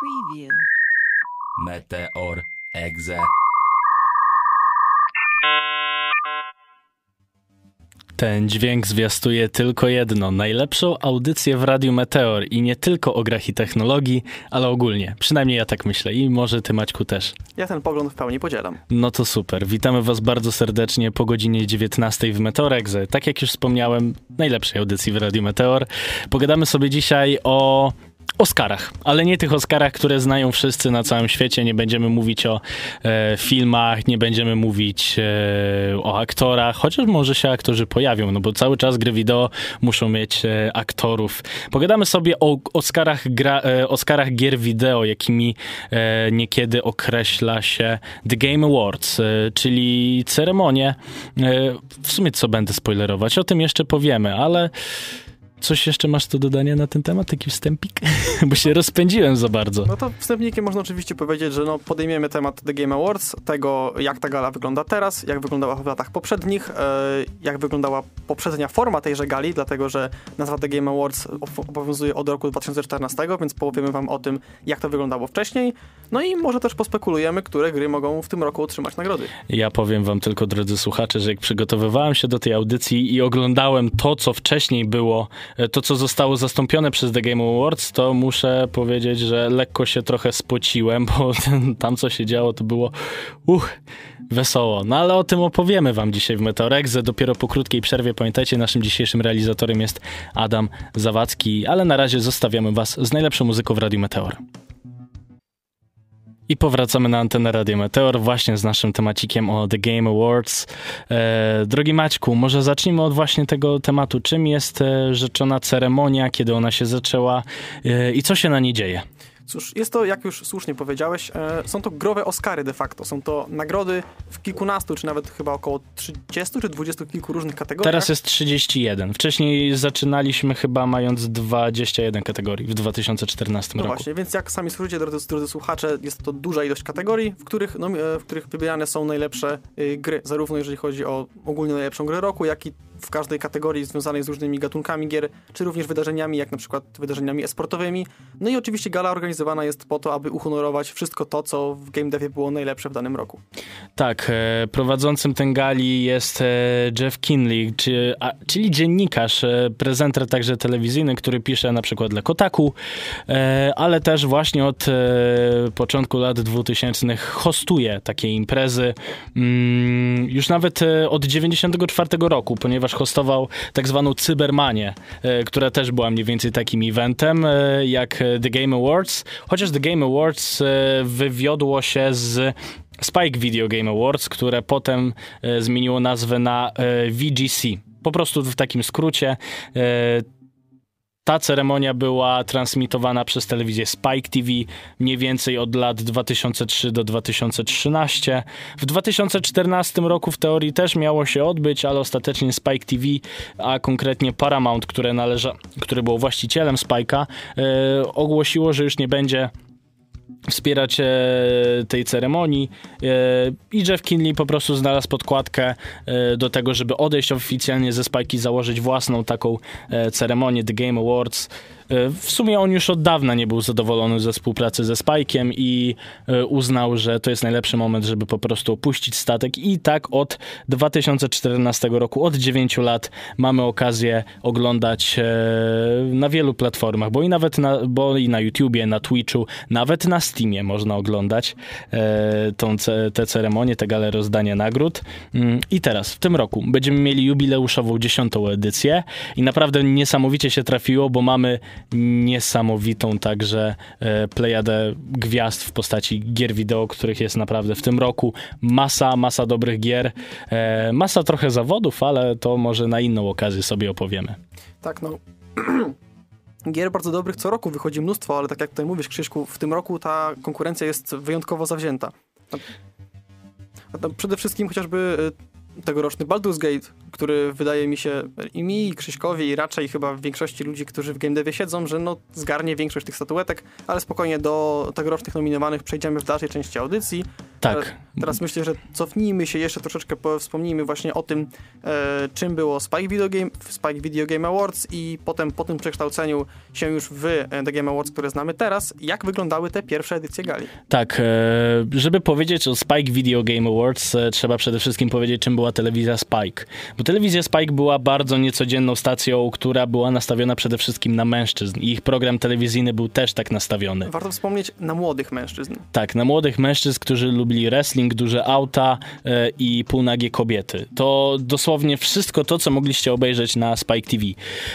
Preview. Meteor Exe. Ten dźwięk zwiastuje tylko jedno: najlepszą audycję w Radiu Meteor i nie tylko o grach i technologii, ale ogólnie. Przynajmniej ja tak myślę i może ty, Maćku, też. Ja ten pogląd w pełni podzielam. No to super. Witamy Was bardzo serdecznie po godzinie 19 w Meteorexze. Tak jak już wspomniałem, najlepszej audycji w Radiu Meteor. Pogadamy sobie dzisiaj o Oscarach, ale nie tych Oscarach, które znają wszyscy na całym świecie. Nie będziemy mówić o e, filmach, nie będziemy mówić e, o aktorach, chociaż może się aktorzy pojawią, no bo cały czas gry wideo muszą mieć e, aktorów. Pogadamy sobie o Oscarach, gra, e, Oscarach gier wideo, jakimi e, niekiedy określa się The Game Awards, e, czyli ceremonię. E, w sumie co będę spoilerować, o tym jeszcze powiemy, ale Coś jeszcze masz do dodania na ten temat? Taki wstępik? Bo się rozpędziłem za bardzo. No to wstępnikiem można oczywiście powiedzieć, że no podejmiemy temat The Game Awards, tego jak ta gala wygląda teraz, jak wyglądała w latach poprzednich, e, jak wyglądała poprzednia forma tejże gali, dlatego że nazwa The Game Awards obowiązuje od roku 2014, więc powiemy wam o tym, jak to wyglądało wcześniej. No i może też pospekulujemy, które gry mogą w tym roku otrzymać nagrody. Ja powiem wam tylko, drodzy słuchacze, że jak przygotowywałem się do tej audycji i oglądałem to, co wcześniej było to, co zostało zastąpione przez The Game Awards, to muszę powiedzieć, że lekko się trochę spociłem, bo tam, co się działo, to było uch, wesoło. No ale o tym opowiemy wam dzisiaj w Meteorexze. Dopiero po krótkiej przerwie, pamiętajcie, naszym dzisiejszym realizatorem jest Adam Zawadzki, ale na razie zostawiamy was z najlepszą muzyką w Radiu Meteor. I powracamy na antenę Radio Meteor właśnie z naszym temacikiem o The Game Awards. E, drogi Maćku, może zacznijmy od właśnie tego tematu. Czym jest e, rzeczona ceremonia, kiedy ona się zaczęła e, i co się na niej dzieje? Cóż, jest to, jak już słusznie powiedziałeś, e, są to growe Oscary de facto. Są to nagrody w kilkunastu, czy nawet chyba około 30 czy 20 kilku różnych kategoriach. Teraz jest 31. Wcześniej zaczynaliśmy chyba mając 21 kategorii w 2014 no roku. właśnie, więc jak sami słyszycie, drodzy, drodzy słuchacze, jest to duża ilość kategorii, w których, no, w których wybierane są najlepsze y, gry. Zarówno jeżeli chodzi o ogólnie najlepszą grę roku, jak i w każdej kategorii związanej z różnymi gatunkami gier, czy również wydarzeniami, jak na przykład wydarzeniami esportowymi. No i oczywiście gala organizowana jest po to, aby uhonorować wszystko to, co w game devie było najlepsze w danym roku. Tak, e, prowadzącym ten gali jest e, Jeff Kinley, czyli dziennikarz, e, prezenter także telewizyjny, który pisze na przykład dla Kotaku, ale też właśnie od początku lat 2000 hostuje takie imprezy. Mm, już nawet od 94 roku, ponieważ ponieważ hostował tak zwaną Cybermanię, e, która też była mniej więcej takim eventem e, jak The Game Awards, chociaż The Game Awards e, wywiodło się z Spike Video Game Awards, które potem zmieniło nazwę na VGC. Po prostu w takim skrócie ta ceremonia była transmitowana przez telewizję Spike TV mniej więcej od lat 2003 do 2013. W 2014 roku w teorii też miało się odbyć, ale ostatecznie Spike TV, a konkretnie Paramount, które należa, który był właścicielem Spike'a, yy, ogłosiło, że już nie będzie wspierać e, tej ceremonii e, i Jeff Kinley po prostu znalazł podkładkę e, do tego, żeby odejść oficjalnie ze Spike i założyć własną taką e, ceremonię The Game Awards w sumie on już od dawna nie był zadowolony ze współpracy ze Spike'iem i e, uznał, że to jest najlepszy moment, żeby po prostu opuścić statek i tak od 2014 roku, od 9 lat mamy okazję oglądać e, na wielu platformach, bo i nawet na, bo i na YouTubie, na Twitchu, nawet na Steamie można oglądać tą, te ceremonie, te gale rozdania nagród. Mm, I teraz, w tym roku będziemy mieli jubileuszową dziesiątą edycję i naprawdę niesamowicie się trafiło, bo mamy niesamowitą także e, plejadę gwiazd w postaci gier wideo, których jest naprawdę w tym roku masa, masa dobrych gier, e, masa trochę zawodów, ale to może na inną okazję sobie opowiemy. Tak, no gier bardzo dobrych co roku wychodzi mnóstwo, ale tak jak tutaj mówisz, Krzyszku, w tym roku ta konkurencja jest wyjątkowo zawzięta. Przede wszystkim chociażby e, tegoroczny Baldur's Gate, który wydaje mi się i mi, i Krzyśkowi, i raczej chyba większości ludzi, którzy w game devie siedzą, że no zgarnie większość tych statuetek, ale spokojnie do tegorocznych nominowanych przejdziemy w dalszej części audycji. Tak. E, teraz myślę, że cofnijmy się jeszcze troszeczkę, wspomnijmy właśnie o tym, e, czym było Spike Video, Game, Spike Video Game Awards i potem po tym przekształceniu się już w e, The Game Awards, które znamy teraz, jak wyglądały te pierwsze edycje gali. Tak, e, żeby powiedzieć o Spike Video Game Awards, e, trzeba przede wszystkim powiedzieć, czym była telewizja Spike. Bo telewizja Spike była bardzo niecodzienną stacją, która była nastawiona przede wszystkim na mężczyzn. I ich program telewizyjny był też tak nastawiony. Warto wspomnieć na młodych mężczyzn. Tak, na młodych mężczyzn, którzy lubili wrestling, duże auta e, i półnagie kobiety. To dosłownie wszystko to, co mogliście obejrzeć na Spike TV.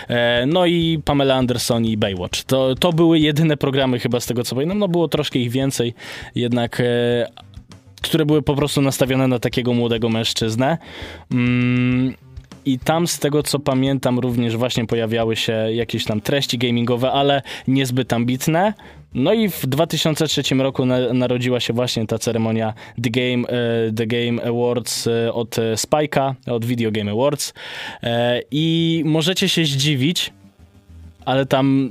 E, no i Pamela Anderson i Baywatch. To, to były jedyne programy chyba z tego, co pamiętam. No było troszkę ich więcej, jednak... Które były po prostu nastawione na takiego młodego mężczyznę. Mm, i tam z tego co pamiętam również właśnie pojawiały się jakieś tam treści gamingowe, ale niezbyt ambitne. No i w 2003 roku na, narodziła się właśnie ta ceremonia The Game, e, The Game Awards e, od Spike'a, od Video Game Awards. E, I możecie się zdziwić, ale tam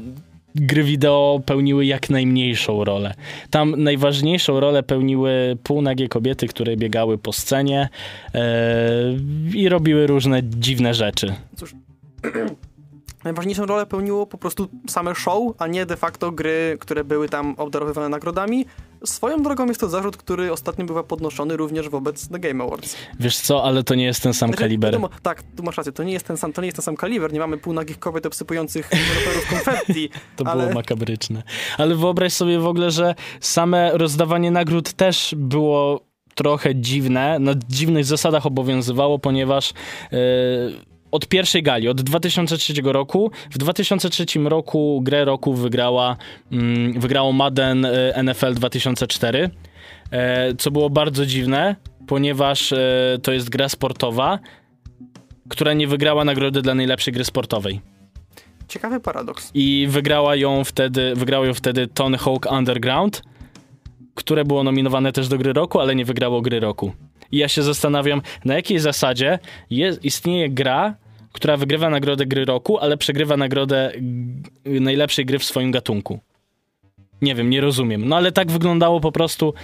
gry wideo pełniły jak najmniejszą rolę. Tam najważniejszą rolę pełniły półnagie kobiety, które biegały po scenie i robiły różne dziwne rzeczy. Cóż, najważniejszą rolę pełniło po prostu same show, a nie de facto gry, które były tam obdarowywane nagrodami. Swoją drogą jest to zarzut, który ostatnio bywa podnoszony również wobec The Game Awards. Wiesz co, ale to nie jest ten sam znaczy, kaliber. Wiadomo, tak, tu masz rację, to nie jest ten sam, to nie jest ten sam kaliber, nie mamy półnagich kobiet obsypujących deweloperów konfetti. to ale... było makabryczne. Ale wyobraź sobie w ogóle, że same rozdawanie nagród też było trochę dziwne, na dziwnych zasadach obowiązywało, ponieważ yy, od pierwszej gali, od 2003 roku. W 2003 roku grę roku wygrała, mm, wygrało Madden e, NFL 2004, e, co było bardzo dziwne, ponieważ e, to jest gra sportowa, która nie wygrała nagrody dla najlepszej gry sportowej. Ciekawy paradoks. I wygrała ją wtedy, wygrał ją wtedy Tony Hawk Underground, które było nominowane też do gry roku, ale nie wygrało gry roku. I ja się zastanawiam, na jakiej zasadzie jest, istnieje gra, która wygrywa nagrodę gry roku, ale przegrywa nagrodę najlepszej gry w swoim gatunku. Nie wiem, nie rozumiem. No ale tak wyglądało po prostu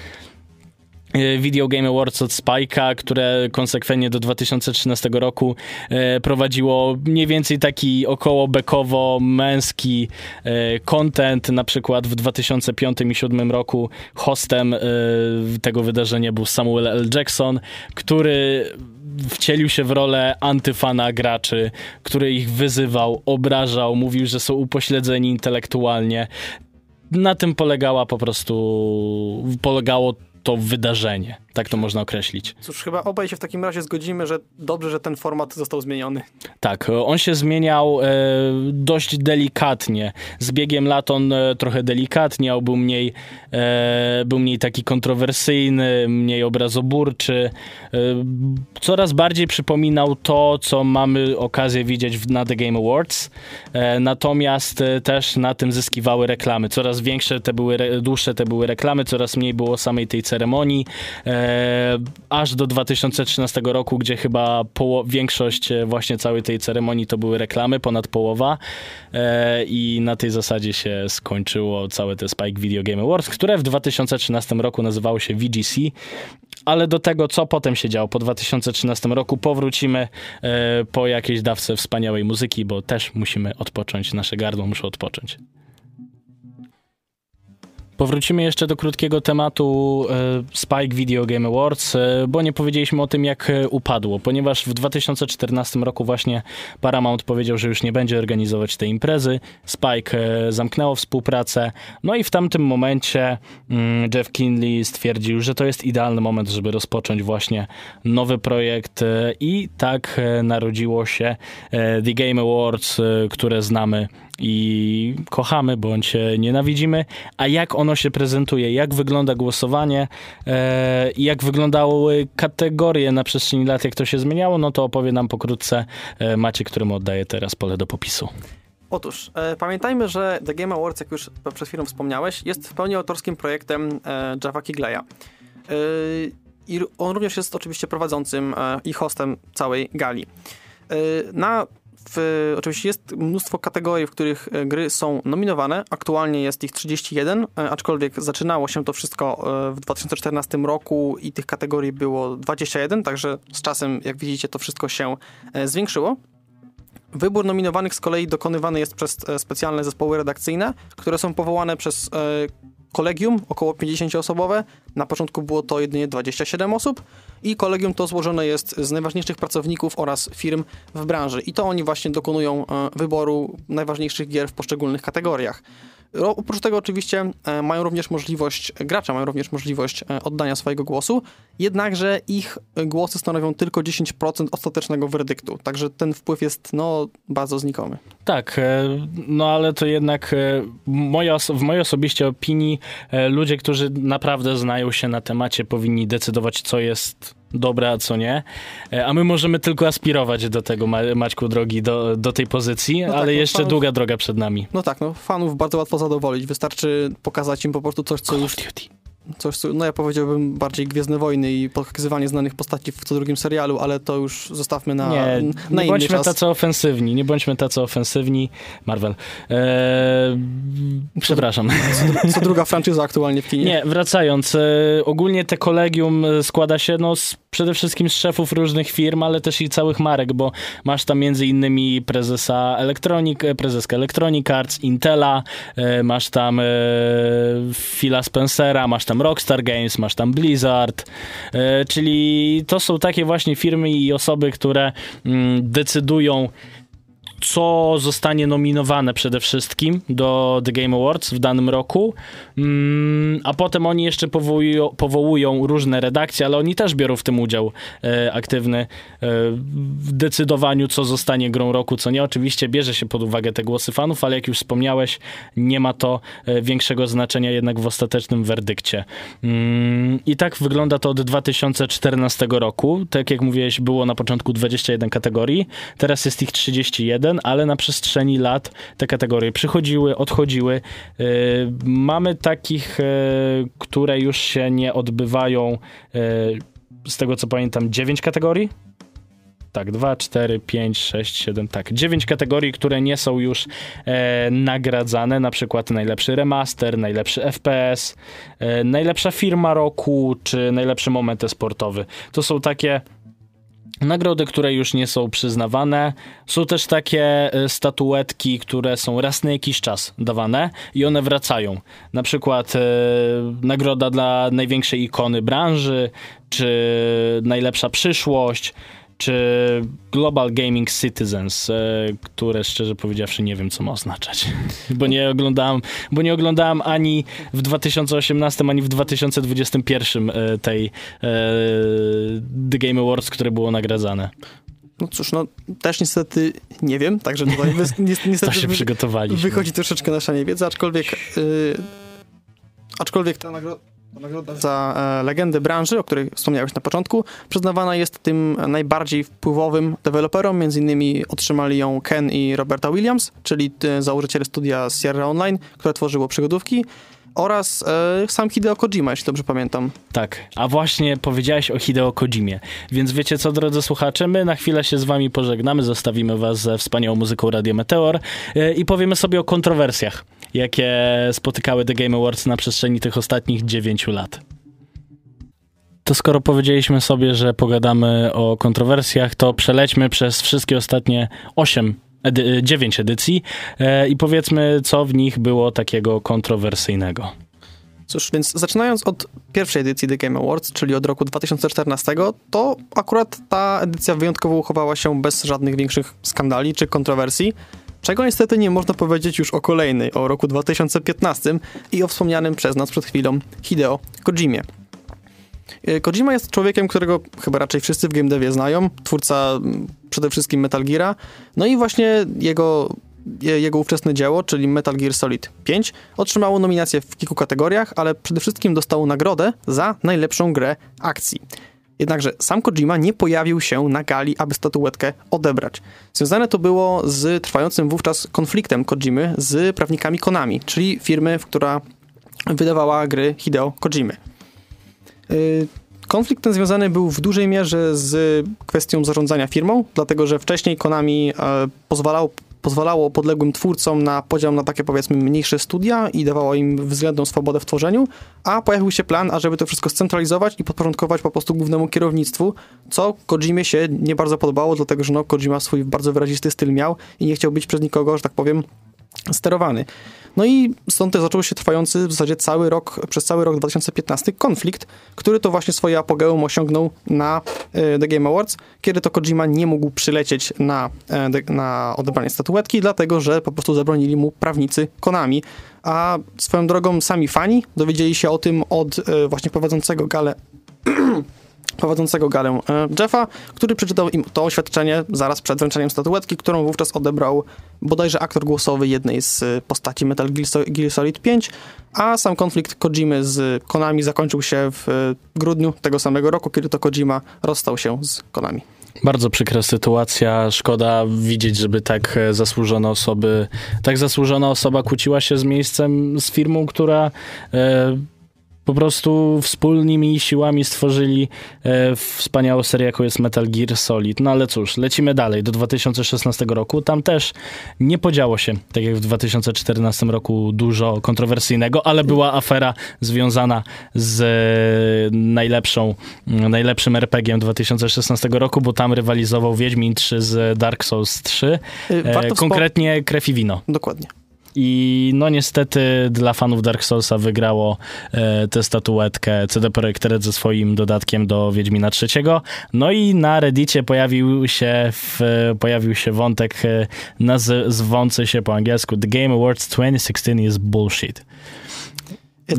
E, Video Game Awards od Spike'a, które konsekwentnie do 2013 roku e, prowadziło mniej więcej taki około bekowo męski e, content. Na przykład w 2005 i 2007 roku hostem tego wydarzenia był Samuel L. Jackson, który wcielił się w rolę antyfana graczy, który ich wyzywał, obrażał, mówił, że są upośledzeni intelektualnie. Na tym polegała po prostu, polegało to wydarzenie. Tak to można określić. Cóż, chyba obaj się w takim razie zgodzimy, że dobrze, że ten format został zmieniony. Tak, on się zmieniał e, dość delikatnie. Z biegiem lat on e, trochę delikatniał, był mniej, e, był mniej taki kontrowersyjny, mniej obrazoburczy. E, coraz bardziej przypominał to, co mamy okazję widzieć w, na The Game Awards. E, natomiast e, też na tym zyskiwały reklamy. Coraz większe te były, dłuższe te były reklamy, coraz mniej było samej tej ceremonii. E, aż do 2013 roku, gdzie chyba większość e, właśnie całej tej ceremonii to były reklamy, ponad połowa e, i na tej zasadzie się skończyło całe te Spike Video Game Awards, które w 2013 roku nazywało się VGC, ale do tego, co potem się działo po 2013 roku, powrócimy po jakiejś dawce wspaniałej muzyki, bo też musimy odpocząć, nasze gardło muszą odpocząć. Powrócimy jeszcze do krótkiego tematu e, Spike Video Game Awards, e, bo nie powiedzieliśmy o tym, jak e, upadło, ponieważ w 2014 roku właśnie Paramount powiedział, że już nie będzie organizować tej imprezy. Spike zamknęło współpracę, no i w tamtym momencie mm, Jeff Kinley stwierdził, że to jest idealny moment, żeby rozpocząć właśnie nowy projekt i tak narodziło się The Game Awards, które znamy i kochamy bądź nienawidzimy, a jak ono się prezentuje, jak wygląda głosowanie e, jak wyglądały kategorie na przestrzeni lat, jak to się zmieniało, no to opowie nam pokrótce e, Maciek, któremu oddaję teraz pole do popisu. Otóż, e, pamiętajmy, że The Game Awards, jak już przed chwilą wspomniałeś, jest w pełni autorskim projektem e, Java Kigleya. E, I on również jest oczywiście prowadzącym e, i hostem całej gali. Na w, oczywiście jest mnóstwo kategorii, w których e, gry są nominowane. Aktualnie jest ich 31, e, aczkolwiek zaczynało się to wszystko e, w 2014 roku i tych kategorii było 21, także z czasem, jak widzicie, to wszystko się zwiększyło. Wybór nominowanych z kolei dokonywany jest przez specjalne zespoły redakcyjne, które są powołane przez kolegium, około 50-osobowe. Na początku było to jedynie 27 osób i kolegium to złożone jest z najważniejszych pracowników oraz firm w branży. I to oni właśnie dokonują e, wyboru najważniejszych gier w poszczególnych kategoriach. Oprócz tego oczywiście e, mają również możliwość, gracze mają również możliwość e, oddania swojego głosu, jednakże ich głosy stanowią tylko 10% ostatecznego werdyktu, także ten wpływ jest no bardzo znikomy. Tak, e, no ale to jednak moja, w mojej osobiście opinii ludzie, którzy naprawdę znają się na temacie powinni decydować co jest dobre, a co nie. E, a my możemy tylko aspirować do tego, Maćku drogi, do, do tej pozycji, no ale tak, no jeszcze fanów, długa droga przed nami. No tak, no fanów bardzo łatwo zadowolić. Wystarczy pokazać im po prostu coś, co Call już... Duty coś, no ja powiedziałbym bardziej Gwiezdne Wojny i pokazywanie znanych postaci w co drugim serialu, ale to już zostawmy na, nie, na nie bądźmy czas. tacy ofensywni, nie bądźmy tacy ofensywni. Marvel. Eee, przepraszam. Co, co, druga franczyza aktualnie w kinie. Nie, wracając. E, ogólnie te kolegium składa się no, z, przede wszystkim z szefów różnych firm, ale też i całych marek, bo masz tam między innymi prezesa Electronic, e, prezeskę Electronic Arts, Intela, e, masz tam e, Phila Spencera, masz tam Rockstar Games, masz tam Blizzard, e, czyli to są takie właśnie firmy i osoby, które mm, decydują co zostanie nominowane przede wszystkim do The Game Awards w danym roku, mm, a potem oni jeszcze powołują, powołują, różne redakcje, ale oni też biorą w tym udział e, aktywny e, w decydowaniu, co zostanie grą roku, co nie. Oczywiście bierze się pod uwagę te głosy fanów, ale jak już wspomniałeś, nie ma to e, większego znaczenia jednak w ostatecznym werdykcie. Mm, I tak wygląda to od 2014 roku. Tak jak mówiłeś, było na początku 21 kategorii, teraz jest ich 31 ale na przestrzeni lat te kategorie przychodziły, odchodziły. Y, mamy takich, y, które już się nie odbywają, y, z tego co pamiętam, 9 kategorii. Tak, 2, 4, 5, 6, 7, tak. 9 kategorii, które nie są już e, nagradzane, na przykład najlepszy remaster, najlepszy FPS, e, najlepsza firma roku, czy najlepszy moment sportowy. To są takie Nagrody, które już nie są przyznawane. Są też takie e, statuetki, które są raz na jakiś czas dawane i one wracają. Na przykład e, nagroda dla największej ikony branży, czy najlepsza przyszłość, czy Global Gaming Citizens, e, które szczerze powiedziawszy nie wiem, co ma oznaczać. Bo nie oglądałem, bo nie oglądałem ani w 2018, ani w 2021 e, tej e, The Game Awards, które było nagradzane. No cóż, no też niestety nie wiem, także tutaj niestety to się przygotowaliśmy. wychodzi troszeczkę nasza niewiedza, aczkolwiek yy, aczkolwiek ta nagroda Nagroda za e, legendę branży, o której wspomniałeś na początku, przyznawana jest tym najbardziej wpływowym deweloperom. Między innymi otrzymali ją Ken i Roberta Williams, czyli e, założyciele studia Sierra Online, które tworzyło przygodówki oraz e, sam Hideo Kojima, jeśli dobrze pamiętam. Tak, a właśnie powiedziałeś o Hideo Kojimie, więc wiecie co, drodzy słuchacze, my na chwilę się z wami pożegnamy, zostawimy was ze wspaniałą muzyką Radio Meteor e, i powiemy sobie o kontrowersjach, jakie spotykały The Game Awards na przestrzeni tych ostatnich dziewięciu lat. To skoro powiedzieliśmy sobie, że pogadamy o kontrowersjach, to przelećmy przez wszystkie ostatnie osiem edy 9 edycji e, i powiedzmy, co w nich było takiego kontrowersyjnego. Cóż, więc zaczynając od pierwszej edycji The Game Awards, czyli od roku 2014, to akurat ta edycja wyjątkowo uchowała się bez żadnych większych skandali czy kontrowersji, czego niestety nie można powiedzieć już o kolejnej, o roku 2015 i o wspomnianym przez nas przed chwilą Hideo Kojimie. E, Kojima jest człowiekiem, którego chyba raczej wszyscy w game devie znają, twórca przede wszystkim Metal Geara, no i właśnie jego jego ówczesne dzieło, czyli Metal Gear Solid 5, otrzymało nominację w kilku kategoriach, ale przede wszystkim dostało nagrodę za najlepszą grę akcji. Jednakże sam Kojima nie pojawił się na gali, aby statuetkę odebrać. Związane to było z trwającym wówczas konfliktem Kojimy z prawnikami Konami, czyli firmy, która wydawała gry Hideo Kojimy. Y, Konflikt ten związany był w dużej mierze z kwestią zarządzania firmą, dlatego że wcześniej Konami e, pozwalał, pozwalało podległym twórcom na podział na takie powiedzmy mniejsze studia i dawało im względną swobodę w tworzeniu, a pojawił się plan, ażeby to wszystko scentralizować i podporządkować po prostu głównemu kierownictwu, co Kojimie się nie bardzo podobało, dlatego że no, Kojima swój bardzo wyrazisty styl miał i nie chciał być przez nikogo, że tak powiem, sterowany. No i stąd też zaczął się trwający w zasadzie cały rok, przez cały rok 2015 konflikt, który to właśnie swoje apogeum osiągnął na e, The Game Awards, kiedy to Kojima nie mógł przylecieć na, e, na odebranie statuetki, dlatego że po prostu zabronili mu prawnicy Konami. A swoją drogą sami fani dowiedzieli się o tym od e, właśnie prowadzącego galę prowadzącego galę e, Jeffa, który przeczytał im to oświadczenie zaraz przed wręczeniem statuetki, którą wówczas odebrał bodajże aktor głosowy jednej z e, postaci Metal Gear Solid 5, a sam konflikt Kojimy z Konami zakończył się w e, grudniu tego samego roku, kiedy to Kojima rozstał się z Konami. Bardzo przykra sytuacja. Szkoda widzieć, żeby tak zasłużone osoby, tak zasłużona osoba kłóciła się z miejscem, z firmą, która e, po prostu wspólnymi siłami stworzyli e, wspaniałą serię, jaką jest Metal Gear Solid. No ale cóż, lecimy dalej, do 2016 roku. Tam też nie podziało się, tak jak w 2014 roku, dużo kontrowersyjnego, ale była afera związana z e, najlepszą, najlepszym RPG-iem 2016 roku, bo tam rywalizował Wiedźmin 3 z Dark Souls 3. E, konkretnie Krew i Wino. Dokładnie. I no niestety dla fanów Dark Soulsa wygrało e, tę statuetkę CD Projekt Red ze swoim dodatkiem do Wiedźmina III. No i na Reddicie pojawił się, w, pojawił się wątek e, nazywający się po angielsku The Game Awards 2016 is bullshit.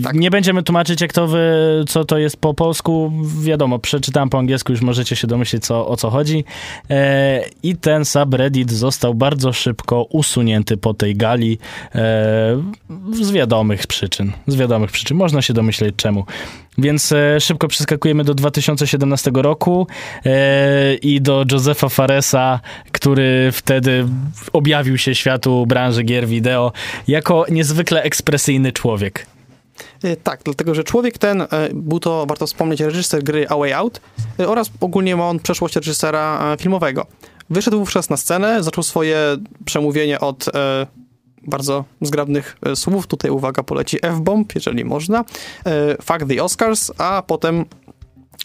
Tak. Nie będziemy tłumaczyć, jak to wy, co to jest po polsku. Wiadomo, przeczytałem po angielsku, już możecie się domyślić, co, o co chodzi. E, I ten subreddit został bardzo szybko usunięty po tej gali e, z wiadomych przyczyn. Z wiadomych przyczyn. Można się domyśleć czemu. Więc e, szybko przeskakujemy do 2017 roku e, i do Josefa Faresa, który wtedy objawił się światu branży gier wideo jako niezwykle ekspresyjny człowiek. E, tak, dlatego że człowiek ten, e, był to, warto wspomnieć, reżyser gry A Way Out e, oraz ogólnie ma on przeszłość reżysera filmowego. Wyszedł wówczas na scenę, zaczął swoje przemówienie od bardzo zgrabnych słów. Tutaj uwaga, poleci F-bomb, jeżeli można. Fuck the Oscars, a potem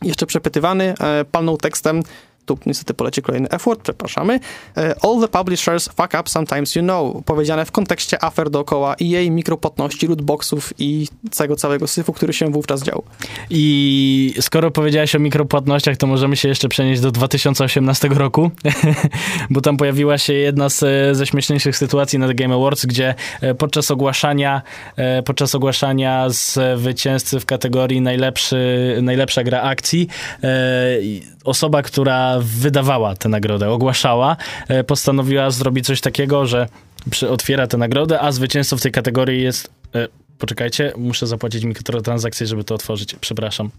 jeszcze przepytywany palnął tekstem tu niestety poleci kolejny F-word, przepraszamy. E, all the publishers fuck up sometimes you know. Powiedziane w kontekście afer dookoła i jej mikropłatności, lootboxów i całego całego syfu, który się wówczas dział. I skoro powiedziałeś o mikropłatnościach, to możemy się jeszcze przenieść do 2018 roku, bo tam pojawiła się jedna z, ze śmieszniejszych sytuacji na The Game Awards, gdzie e, podczas ogłaszania e, podczas ogłaszania zwycięzcy w kategorii najlepszy, najlepsza gra akcji osoba, która wydawała tę nagrodę, ogłaszała, e, postanowiła zrobić coś takiego, że otwiera tę nagrodę, a zwycięzcą w tej kategorii jest. E, poczekajcie, muszę zapłacić mikrotransakcję, żeby to otworzyć. Przepraszam.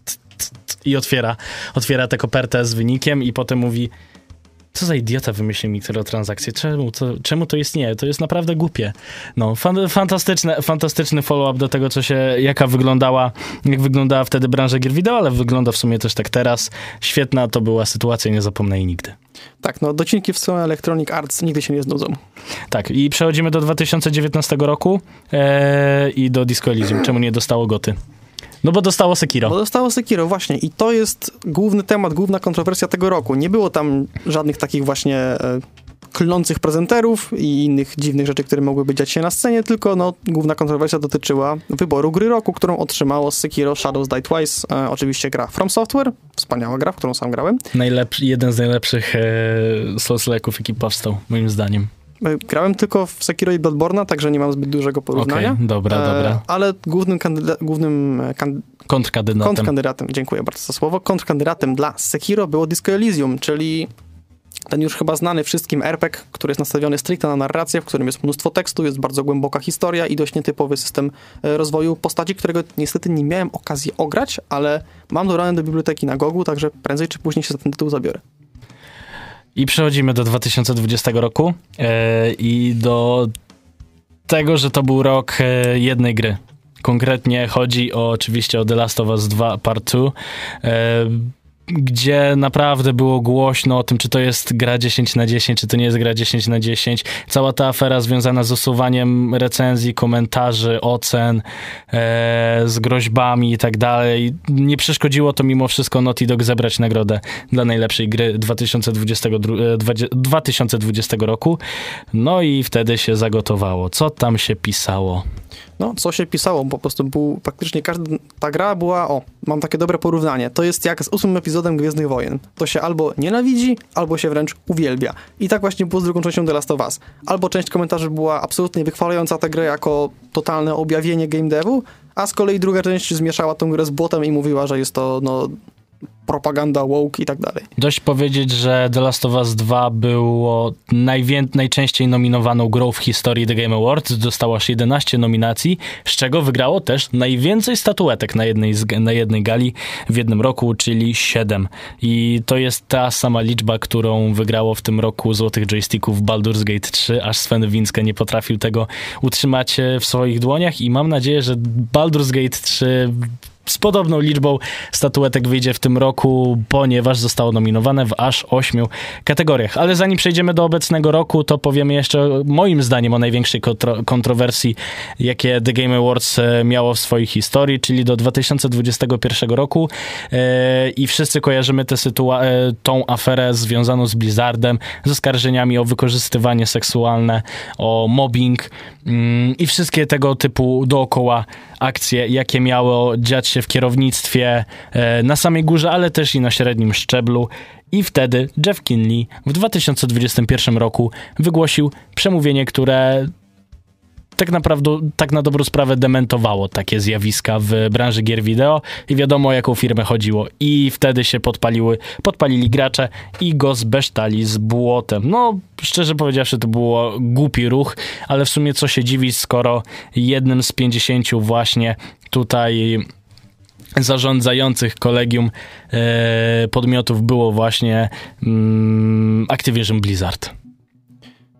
I otwiera, otwiera tę kopertę z wynikiem i potem mówi co za idiota wymyślił mikrotransakcje? Czemu to, czemu to istnieje? To jest naprawdę głupie. No, fan, fantastyczne, fantastyczny follow-up do tego, co się, jaka wyglądała, jak wyglądała wtedy branża gier wideo, ale wygląda w sumie też tak teraz. Świetna to była sytuacja, nie zapomnę jej nigdy. Tak, no docinki w stronę Electronic Arts nigdy się nie znudzą. Tak, i przechodzimy do 2019 roku ee, i do Disco Elysium. Czemu nie dostało goty? No bo dostało Sekiro. Bo dostało Sekiro, właśnie. I to jest główny temat, główna kontrowersja tego roku. Nie było tam żadnych takich właśnie e, klnących prezenterów i innych dziwnych rzeczy, które mogłyby dziać się na scenie, tylko no, główna kontrowersja dotyczyła wyboru gry roku, którą otrzymało Sekiro Shadows Die Twice. E, oczywiście gra From Software, wspaniała gra, w którą sam grałem. Najlepszy, jeden z najlepszych e, Souls-like'ów, jaki powstał, moim zdaniem. E, grałem tylko w Sekiro i Bloodborne, także nie mam zbyt dużego porównania. Okay, dobra, e, dobra. Ale głównym, kandyda- głównym e, kan- kontrkandydatem. kontrkandydatem, dziękuję bardzo za słowo, kontrkandydatem dla Sekiro było Disco Elysium, czyli ten już chyba znany wszystkim RPG, który jest nastawiony stricte na narrację, w którym jest mnóstwo tekstu, jest bardzo głęboka historia i dość nietypowy system e, rozwoju postaci, którego niestety nie miałem okazji ograć, ale mam dorane do biblioteki na Gogu, także prędzej czy później się za ten tytuł zabiorę. I przechodzimy do 2020 roku yy, i do tego, że to był rok yy, jednej gry Konkretnie chodzi o, oczywiście o The Last of Us 2 Part 2. E, gdzie naprawdę było głośno o tym, czy to jest gra 10 na 10, czy to nie jest gra 10 na 10. Cała ta afera związana z usuwaniem recenzji, komentarzy, ocen, e, z groźbami i tak dalej. Nie przeszkodziło to mimo wszystko Naughty Dog zebrać nagrodę dla najlepszej gry 2022, 2020 roku. No i wtedy się zagotowało. Co tam się pisało? No, co się pisało, po prostu był, praktycznie każda ta gra była, o, mam takie dobre porównanie, to jest jak z ósmym epizodem Gwiezdnych Wojen. To się albo nienawidzi, albo się wręcz uwielbia. I tak właśnie było z drugą częścią The Last of Us. Albo część komentarzy była absolutnie wychwalająca tę grę jako totalne objawienie game devu, a z kolei druga część zmieszała tę grę z błotem i mówiła, że jest to, no, propaganda woke i tak dalej. Dość powiedzieć, że The Last of Us 2 było najwię- najczęściej nominowaną grą w historii The Game Awards. Dostało aż 11 nominacji, z czego wygrało też najwięcej statuetek na jednej, na jednej gali w jednym roku, czyli 7. I to jest ta sama liczba, którą wygrało w tym roku złotych joysticków Baldur's Gate 3, aż Sven Winske nie potrafił tego utrzymać e, w swoich dłoniach i mam nadzieję, że Baldur's Gate 3 z podobną liczbą statuetek wyjdzie w tym roku, ponieważ zostało nominowane w aż ośmiu kategoriach. Ale zanim przejdziemy do obecnego roku, to powiemy jeszcze moim zdaniem o największej kontro kontrowersji, jakie The Game Awards e, miało w swojej historii, czyli do 2021 roku e, i wszyscy kojarzymy tę e, tą aferę związaną z Blizzardem, z oskarżeniami o wykorzystywanie seksualne, o mobbing mm, i wszystkie tego typu dookoła akcje, jakie miało dziać się w kierownictwie e, na samej górze, ale też i na średnim szczeblu. I wtedy Jeff Kinley w 2021 roku wygłosił przemówienie, które tak naprawdę, tak na dobrą sprawę dementowało takie zjawiska w branży gier wideo i wiadomo o jaką firmę chodziło. I wtedy się podpaliły, podpalili gracze i go zbesztali z błotem. No, szczerze powiedziawszy, to było głupi ruch, ale w sumie co się dziwić, skoro jednym z 50 właśnie tutaj zarządzających kolegium e, podmiotów było właśnie mm, Activision Blizzard.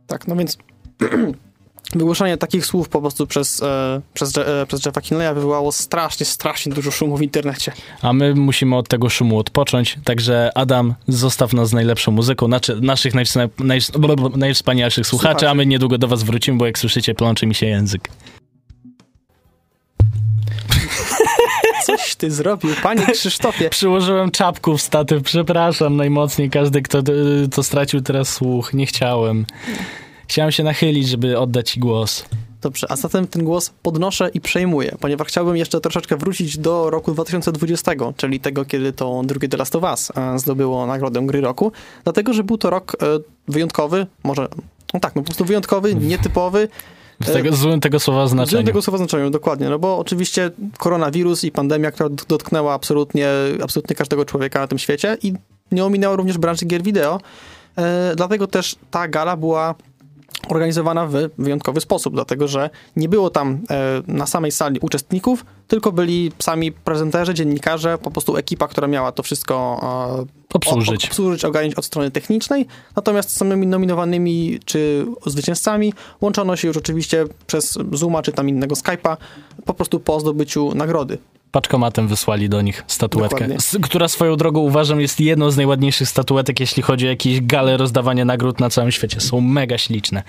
Tak, no więc wygłoszenie takich słów po prostu przez, e, przez, e, przez Jeffa Kinleya wywołało strasznie, strasznie dużo szumu w internecie. A my musimy od tego szumu odpocząć, także Adam, zostaw nas z najlepszą muzyką, znaczy naszych najwsna, naj, najwspanialszych słuchaczy, słuchaczy, a my niedługo do was wrócimy, bo jak słyszycie, plączy mi się język. Coś ty zrobił, panie Krzysztofie. Przyłożyłem czapku w statyw, przepraszam najmocniej, każdy, kto to stracił teraz słuch, nie chciałem. Chciałem się nachylić, żeby oddać ci głos. Dobrze, a zatem ten głos podnoszę i przejmuję, ponieważ chciałbym jeszcze troszeczkę wrócić do roku 2020, czyli tego, kiedy to drugie The Last of Us e, zdobyło nagrodę gry roku, dlatego, że był to rok e, wyjątkowy, może, no tak, no po prostu wyjątkowy, nietypowy, w tego, złym tego słowa znaczeniu. Złym tego słowa znaczeniu, dokładnie. No bo oczywiście koronawirus i pandemia, która dotknęła absolutnie, absolutnie każdego człowieka na tym świecie i nie ominęła również branży gier wideo. E, dlatego też ta gala była organizowana w wyjątkowy sposób, dlatego że nie było tam e, na samej sali uczestników, tylko byli sami prezenterzy, dziennikarze, po prostu ekipa, która miała to wszystko e, obsłużyć, obsłużyć ogarnić od strony technicznej, natomiast z samymi nominowanymi czy zwycięzcami łączono się już oczywiście przez Zooma czy tam innego Skype'a, po prostu po zdobyciu nagrody paczkomatem wysłali do nich statuetkę, która swoją drogą uważam jest jedną z najładniejszych statuetek, jeśli chodzi o jakieś gale rozdawanie nagród na całym świecie. Są mega śliczne.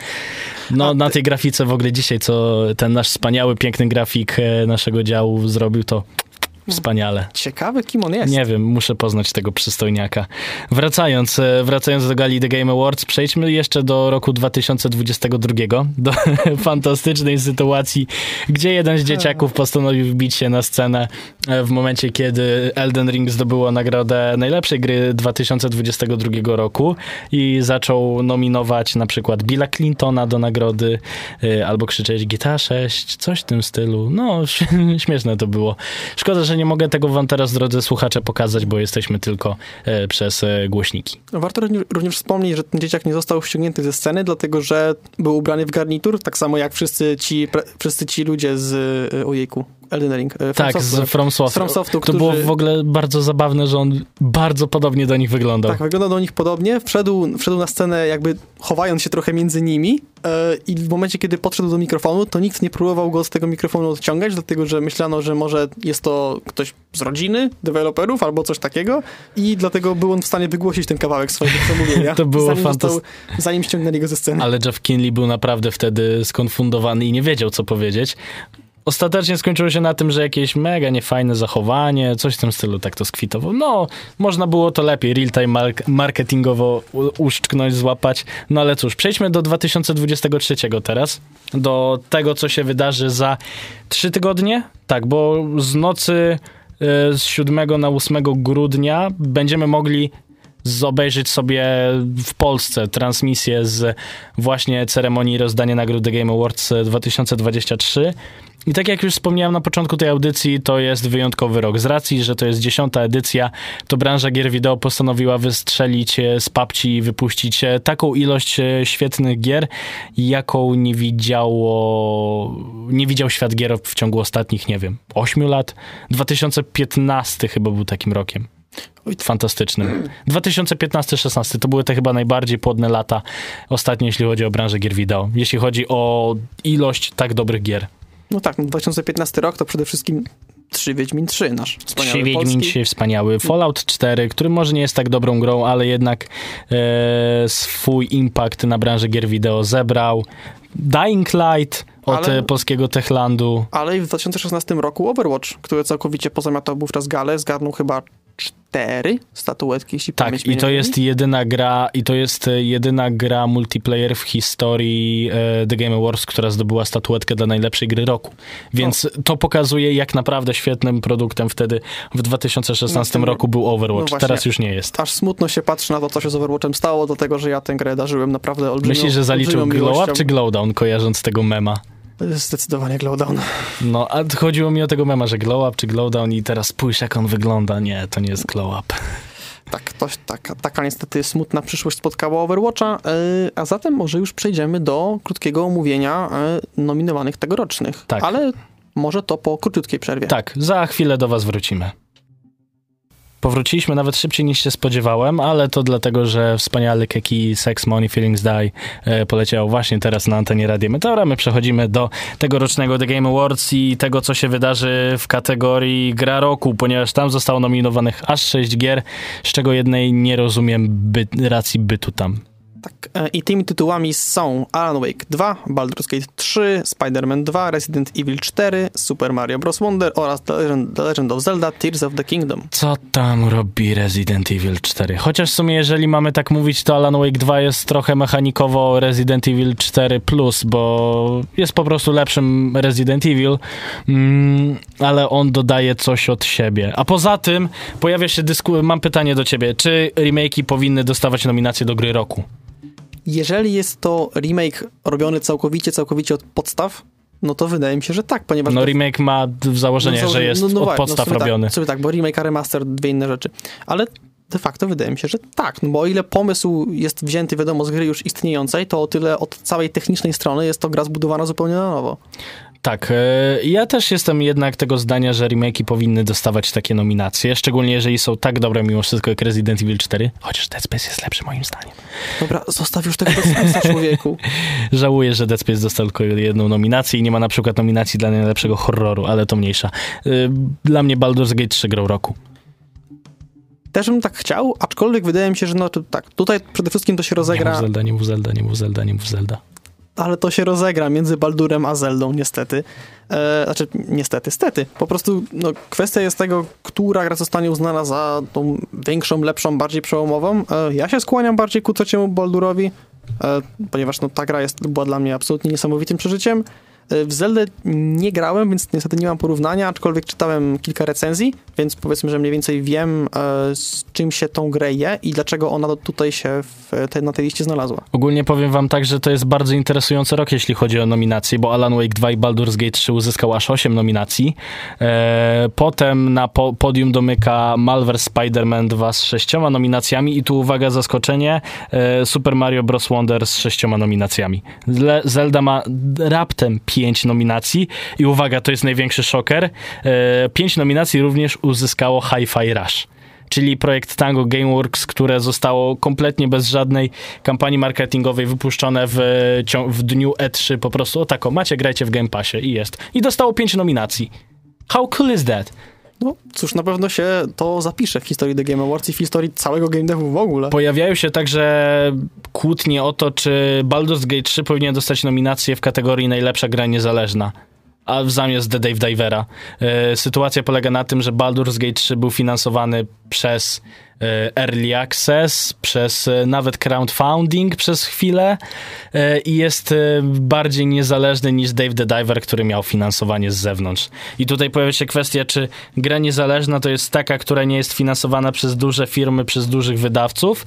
No, na tej grafice w ogóle dzisiaj, co ten nasz wspaniały, piękny grafik e, naszego działu zrobił, to Wspaniale. Ciekawy, kim on jest. Nie wiem, muszę poznać tego przystojniaka. Wracając, e, wracając do gali The Game Awards, przejdźmy jeszcze do roku 2022, do fantastycznej sytuacji, gdzie jeden z dzieciaków postanowił wbić się na scenę e, w momencie, kiedy Elden Ring zdobyło nagrodę najlepszej gry 2022 roku i zaczął nominować na przykład Billa Clintona do nagrody, e, albo krzyczeć GTA 6, coś w tym stylu. No, śmieszne to było. Szkoda, że nie mogę tego wam teraz, drodzy słuchacze, pokazać, bo jesteśmy tylko e, przez e, głośniki. Warto również wspomnieć, że ten dzieciak nie został ściągnięty ze sceny, dlatego że był ubrany w garnitur, tak samo jak wszyscy ci, wszyscy ci ludzie z, e, ojejku, Elden Ring. e, From Tak, Software. z From. Z From Softu, To było którzy- w ogóle bardzo zabawne, że on bardzo podobnie do nich wyglądał. Tak, wygląda do nich podobnie. Wszedł, wszedł na scenę jakby chowając się trochę między nimi e, i w momencie, kiedy podszedł do mikrofonu, to nikt nie próbował go od tego mikrofonu odciągać, dlatego że myślano, że może jest to ktoś z rodziny deweloperów albo coś takiego i dlatego był on w stanie wygłosić ten kawałek swojego przemówienia. To było zanim, fantas- został, zanim ściągnęli go ze sceny. Ale Jeff Kinley był naprawdę wtedy skonfundowany i nie wiedział, co powiedzieć. Ostatecznie skończyło się na tym, że jakieś mega niefajne zachowanie, coś w tym stylu tak to skwitował. No, można było to lepiej real-time mark- marketingowo uszczknąć, złapać. No ale cóż, przejdźmy do 2023 teraz. Do tego, co się wydarzy za trzy tygodnie. Tak, bo z nocy e, z 7 na 8 grudnia będziemy mogli obejrzeć sobie w Polsce transmisję z właśnie ceremonii rozdania nagród The Game Awards 2023. I tak jak już wspomniałem na początku tej audycji, to jest wyjątkowy rok. Z racji, że to jest dziesiąta edycja, to branża gier wideo postanowiła wystrzelić e, z papci i wypuścić e, taką ilość e, świetnych gier, jaką nie widziało, nie widział świat gier w ciągu ostatnich, nie wiem, 8 lat. 2015 chyba był takim rokiem. Fantastycznym. 2015-16 to były te chyba najbardziej płodne lata ostatnie, jeśli chodzi o branżę gier wideo. Jeśli chodzi o ilość tak dobrych gier. No tak, no 2015 rok to przede wszystkim 3 Wiedźmin 3, nasz wspaniały Trzy Wiedźmin polski. dzisiaj wspaniały. Fallout 4, który może nie jest tak dobrą grą, ale jednak e, swój impact na branżę gier wideo zebrał. Dying Light od Ale- e, polskiego Techlandu. Ale i w 2016 roku Overwatch, który całkowicie pozamiatał wówczas galę, zgarnął chyba cztery statuetki, jeśli Tak, pamięć mnie i to jest jedyna gra, i to jest e, jedyna gra multiplayer w historii e, The Game Awards, która zdobyła statuetkę dla najlepszej gry roku. Więc to pokazuje, jak naprawdę świetnym produktem wtedy w 2016 No, roku był Overwatch. no właśnie. Teraz już nie jest. Aż smutno się patrzy na to, co się z Overwatchem stało, dlatego że ja tę grę darzyłem naprawdę olbrzymią Myślisz, że zaliczył Glow Up czy Glowdown, kojarząc tego mema? Zdecydowanie Glowdown. No, a chodziło mi o tego mema, że Glow Up czy Glowdown i teraz spójrz, jak on wygląda. Nie, to nie jest Glow Up. Tak, to, taka, taka niestety smutna przyszłość spotkała Overwatcha, yy, a zatem może już przejdziemy do krótkiego omówienia yy, nominowanych tegorocznych. Tak. Ale może to po króciutkiej przerwie. Tak, za chwilę do was wrócimy. Powróciliśmy nawet szybciej niż się spodziewałem, ale to dlatego, że wspanialy Keki Sex Money Feelings Die e, poleciał właśnie teraz na antenie Radia Meteora. My przechodzimy do tegorocznego The Game Awards i tego, co się wydarzy w kategorii gra roku, ponieważ tam zostało nominowanych aż 6 gier, z czego jednej nie rozumiem by, racji bytu tam. Tak, e, I tymi tytułami są Alan Wake 2, Baldur's Gate 3, Spider-Man 2, Resident Evil 4, Super Mario Bros. Wonder oraz The Legend, of Zelda Tears of the Kingdom. Co tam robi Resident Evil 4? Chociaż w sumie, jeżeli mamy tak mówić, to Alan Wake 2 jest trochę mechanikowo Resident Evil 4, bo jest po prostu lepszym Resident Evil, mm, ale on dodaje coś od siebie. A poza tym pojawia się dysku. Mam pytanie do ciebie: czy remake'i powinny dostawać nominację do gry roku? Jeżeli jest to remake robiony całkowicie, całkowicie od podstaw, no to wydaje mi się, że tak, ponieważ... No, remake ma w założeniach, no, że jest no, no, od wa- podstaw no, sobie robiony. Tak, sobie tak, bo remake a remaster dwie inne rzeczy. Ale de facto wydaje mi się, że tak, no bo o ile pomysł jest wzięty, wiadomo, z gry już istniejącej, to o tyle od całej technicznej strony jest to gra zbudowana zupełnie na nowo. Tak, e, ja też jestem jednak tego zdania, że remake'i powinny dostawać takie nominacje, szczególnie jeżeli są tak dobre mimo wszystko jak Resident Evil 4, chociaż Dead Space jest lepszy moim zdaniem. Dobra, zostaw już tego bezpieczeństwa człowieku. Żałuję, że Dead Space dostał tylko jedną nominację i nie ma na przykład nominacji dla najlepszego horroru, ale to mniejsza. E, Dla mnie Baldur's Gate 3 grał roku. Też bym tak chciał, aczkolwiek wydaje mi się, że no tak, tutaj przede wszystkim to się Nie rozegra, mów Zelda, nie mów Zelda, nie mów Zelda, nie mów Zelda. Ale to się rozegra między Baldurem a Zeldą, niestety. E, znaczy, niestety, stety. Po prostu no, kwestia jest tego, która gra zostanie uznana za tą większą, lepszą, bardziej przełomową. E, ja się skłaniam bardziej ku trzeciemu Baldurowi, e, ponieważ no, ta gra jest, była dla mnie absolutnie niesamowitym przeżyciem. W Zeldę nie grałem, więc niestety nie mam porównania, aczkolwiek czytałem kilka recenzji, więc powiedzmy, że mniej więcej wiem, e, z czym się tą grę je i dlaczego ona tutaj się w tej, na tej liście znalazła. Ogólnie powiem wam tak, że to jest bardzo interesujący rok, jeśli chodzi o nominacje, bo Alan Wake 2 i Baldur's Gate 3 uzyskał aż 8 nominacji. E, potem na po podium domyka Malware Spider-Man 2 z 6 nominacjami i tu uwaga, zaskoczenie, e, Super Mario Bros. Wonder z 6 nominacjami. Zelda ma raptem pięć nominacji i uwaga, to jest największy szoker, e, pięć nominacji również uzyskało Hi-Fi Rush czyli projekt Tango Gameworks, które zostało kompletnie bez żadnej kampanii marketingowej wypuszczone w, w dniu E3 po prostu o tako, macie, grajcie w Game Passie i jest. I dostało pięć nominacji. How cool is that? No cóż, na pewno się to zapisze w historii The Game Awards i w historii całego game devu w ogóle. Pojawiają się także kłótnie o to, czy Baldur's Gate 3 powinien dostać nominację w kategorii najlepsza gra niezależna. A w zamiast The Dave Divera. E, sytuacja polega na tym, że Baldur's Gate 3 był finansowany przez Early Access, przez e, nawet crowdfunding przez chwilę e, i jest e, bardziej niezależny niż Dave the Diver, który miał finansowanie z zewnątrz. I tutaj pojawia się kwestia, czy gra niezależna to jest taka, która nie jest finansowana przez duże firmy, przez dużych wydawców,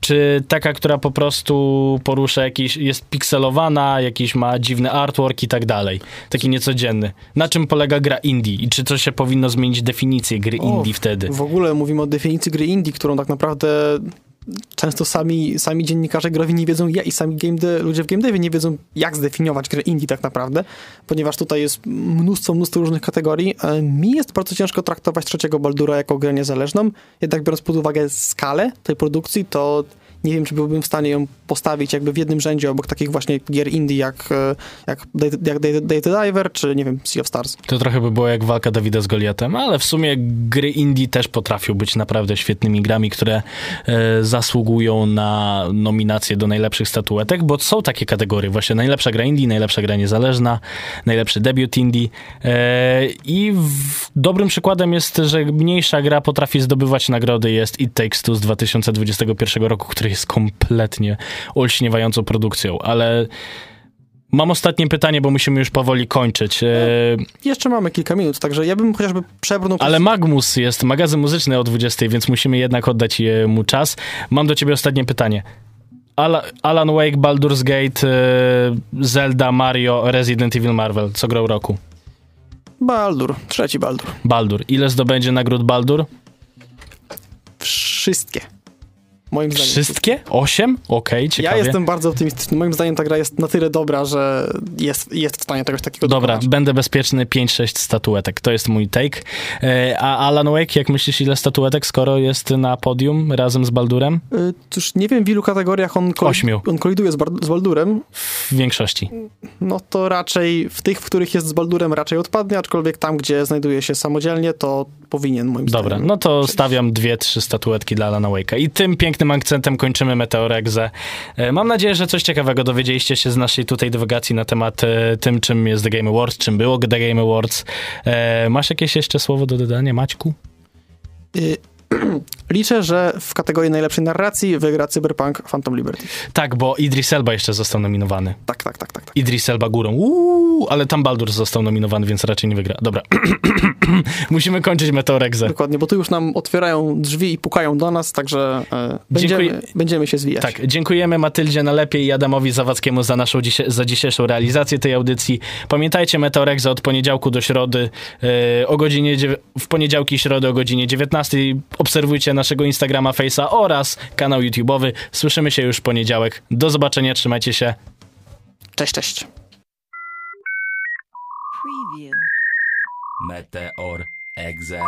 czy taka, która po prostu porusza jakiś, jest pikselowana, jakiś ma dziwny artwork i tak dalej. Taki niecodzienny. Na czym polega gra indie i czy to się powinno zmienić definicję gry O, indie wtedy? W ogóle mówimy o definicji gry indie, którą tak naprawdę często sami, sami dziennikarze growi nie wiedzą, ja i sami game de, ludzie w game devie nie wiedzą, jak zdefiniować grę indie tak naprawdę, ponieważ tutaj jest mnóstwo, mnóstwo różnych kategorii. E, Mi jest bardzo ciężko traktować trzeciego Baldura jako grę niezależną, jednak biorąc pod uwagę skalę tej produkcji, to nie wiem, czy byłbym w stanie ją postawić jakby w jednym rzędzie obok takich właśnie gier indie jak, e, jak, jak the Diver, czy nie wiem, Sea of Stars. To trochę by było jak walka Dawida z Goliatem, ale w sumie gry indie też potrafią być naprawdę świetnymi grami, które e, zasługują na nominacje do najlepszych statuetek, bo są takie kategorie, właśnie najlepsza gra indie, najlepsza gra niezależna, najlepszy debiut indie e, i w, dobrym przykładem jest, że mniejsza gra potrafi zdobywać nagrody, jest It Takes Two z 2021 roku, który jest kompletnie olśniewającą produkcją, ale mam ostatnie pytanie, bo musimy już powoli kończyć. E, Jeszcze mamy kilka minut, także ja bym chociażby przebrnął ale Magmus jest magazyn muzyczny o 20, więc musimy jednak oddać e, mu czas. Mam do ciebie ostatnie pytanie. Ala- Alan Wake, Baldur's Gate, e, Zelda, Mario, Resident Evil, Marvel. Co grał roku? Baldur, trzeci Baldur. Baldur. Ile zdobędzie nagród Baldur? Wszystkie. Moim zdaniem. Wszystkie? Osiem? Okej, ciekawie. Ja jestem bardzo optymistyczny. Moim zdaniem ta gra jest na tyle dobra, że jest, jest w stanie czegoś takiego Dobra, dokonać. będę bezpieczny, 5-6 statuetek. To jest mój take. E, a Alan Wake, jak myślisz, ile statuetek, skoro jest na podium razem z Baldurem? Y, Cóż, nie wiem w ilu kategoriach on, koli- Ośmiu. on koliduje z, z Baldurem. W większości. No to raczej w tych, w których jest z Baldurem raczej odpadnie, aczkolwiek tam, gdzie znajduje się samodzielnie, to powinien moim Dobra, zdaniem. no to stawiam dwie, trzy statuetki dla Alana Wake'a. I tym pięknym akcentem kończymy Meteorexę. E, Mam nadzieję, że coś ciekawego dowiedzieliście się z naszej tutaj dywagacji na temat e, tym, czym jest The Game Awards, czym było The Game Awards. E, Masz jakieś jeszcze słowo do dodania, Maćku? Liczę, że w kategorii najlepszej narracji wygra Cyberpunk Phantom Liberty. Tak, bo Idris Elba jeszcze został nominowany. Tak, tak, tak, tak. tak. Idris Elba górą. Uuu, ale tam Baldur został nominowany, więc raczej nie wygra. Dobra. Musimy kończyć Meteorexę. Dokładnie, bo tu już nam otwierają drzwi i pukają do nas, także e, będziemy, Dziękuję. będziemy się zwijać. Tak, dziękujemy Matyldzie Nalepie i Adamowi Zawadzkiemu za naszą dzisie- za dzisiejszą realizację tej audycji. Pamiętajcie Meteorex od poniedziałku do środy e, o godzinie dziew- w poniedziałki i środy o godzinie 19. Obserwujcie naszego Instagrama, Face'a oraz kanał YouTube'owy. Słyszymy się już w poniedziałek. Do zobaczenia, trzymajcie się. Cześć, cześć. Preview. Meteor Exe.